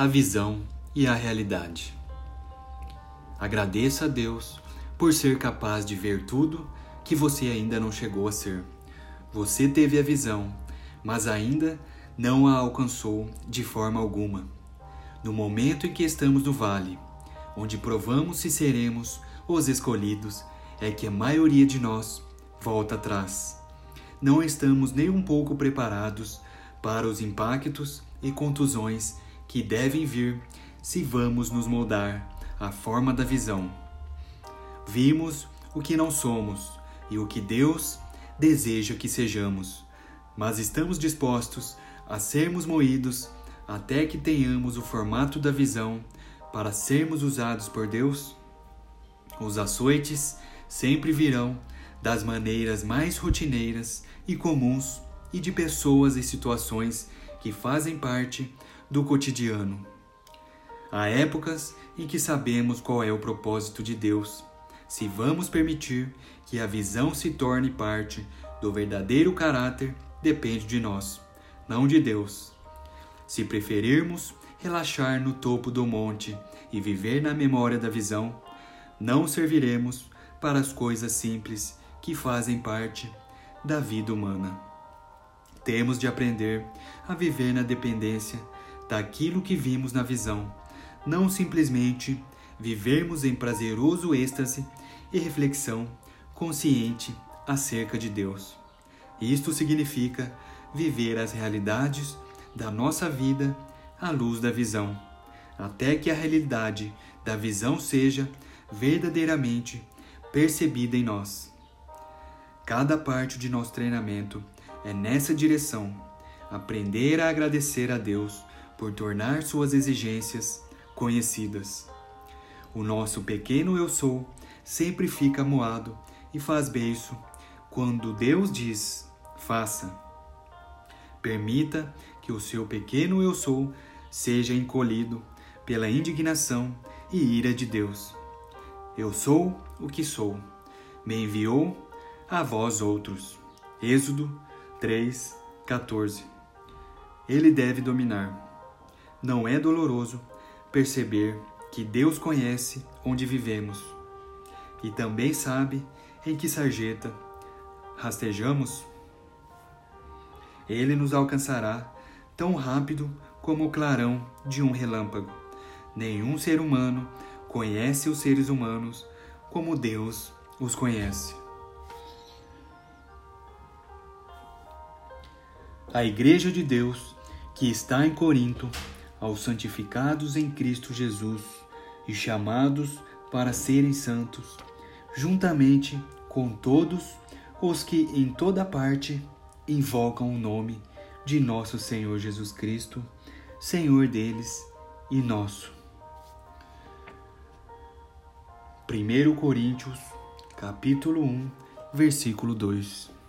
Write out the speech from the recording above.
a visão e a realidade. Agradeça a Deus por ser capaz de ver tudo que você ainda não chegou a ser. Você teve a visão, mas ainda não a alcançou de forma alguma. No momento em que estamos no vale, onde provamos se seremos os escolhidos, é que a maioria de nós volta atrás. Não estamos nem um pouco preparados para os impactos e contusões que devem vir se vamos nos moldar à forma da visão. Vimos o que não somos e o que Deus deseja que sejamos, mas estamos dispostos a sermos moídos até que tenhamos o formato da visão para sermos usados por Deus? Os açoites sempre virão das maneiras mais rotineiras e comuns e de pessoas e situações que fazem parte do cotidiano. Há épocas em que sabemos qual é o propósito de Deus, se vamos permitir que a visão se torne parte do verdadeiro caráter, depende de nós, não de Deus. Se preferirmos relaxar no topo do monte e viver na memória da visão, não serviremos para as coisas simples que fazem parte da vida humana. Temos de aprender a viver na dependência daquilo que vimos na visão, não simplesmente vivermos em prazeroso êxtase e reflexão consciente acerca de Deus. Isto significa viver as realidades da nossa vida à luz da visão, até que a realidade da visão seja verdadeiramente percebida em nós. Cada parte de nosso treinamento é nessa direção aprender a agradecer a Deus por tornar suas exigências conhecidas. O nosso pequeno eu sou sempre fica moado e faz beiço quando Deus diz: faça. Permita que o seu pequeno eu sou seja encolhido pela indignação e ira de Deus. Eu sou o que sou. Me enviou a vós outros. Êxodo 3, 14. Ele deve dominar. Não é doloroso perceber que Deus conhece onde vivemos e também sabe em que sarjeta rastejamos ele nos alcançará tão rápido como o clarão de um relâmpago. Nenhum ser humano conhece os seres humanos como Deus os conhece. A Igreja de Deus, que está em Corinto, aos santificados em Cristo Jesus e chamados para serem santos, juntamente com todos os que em toda parte invocam o nome de nosso Senhor Jesus Cristo, Senhor deles e nosso. 1 Coríntios, capítulo 1, versículo 2.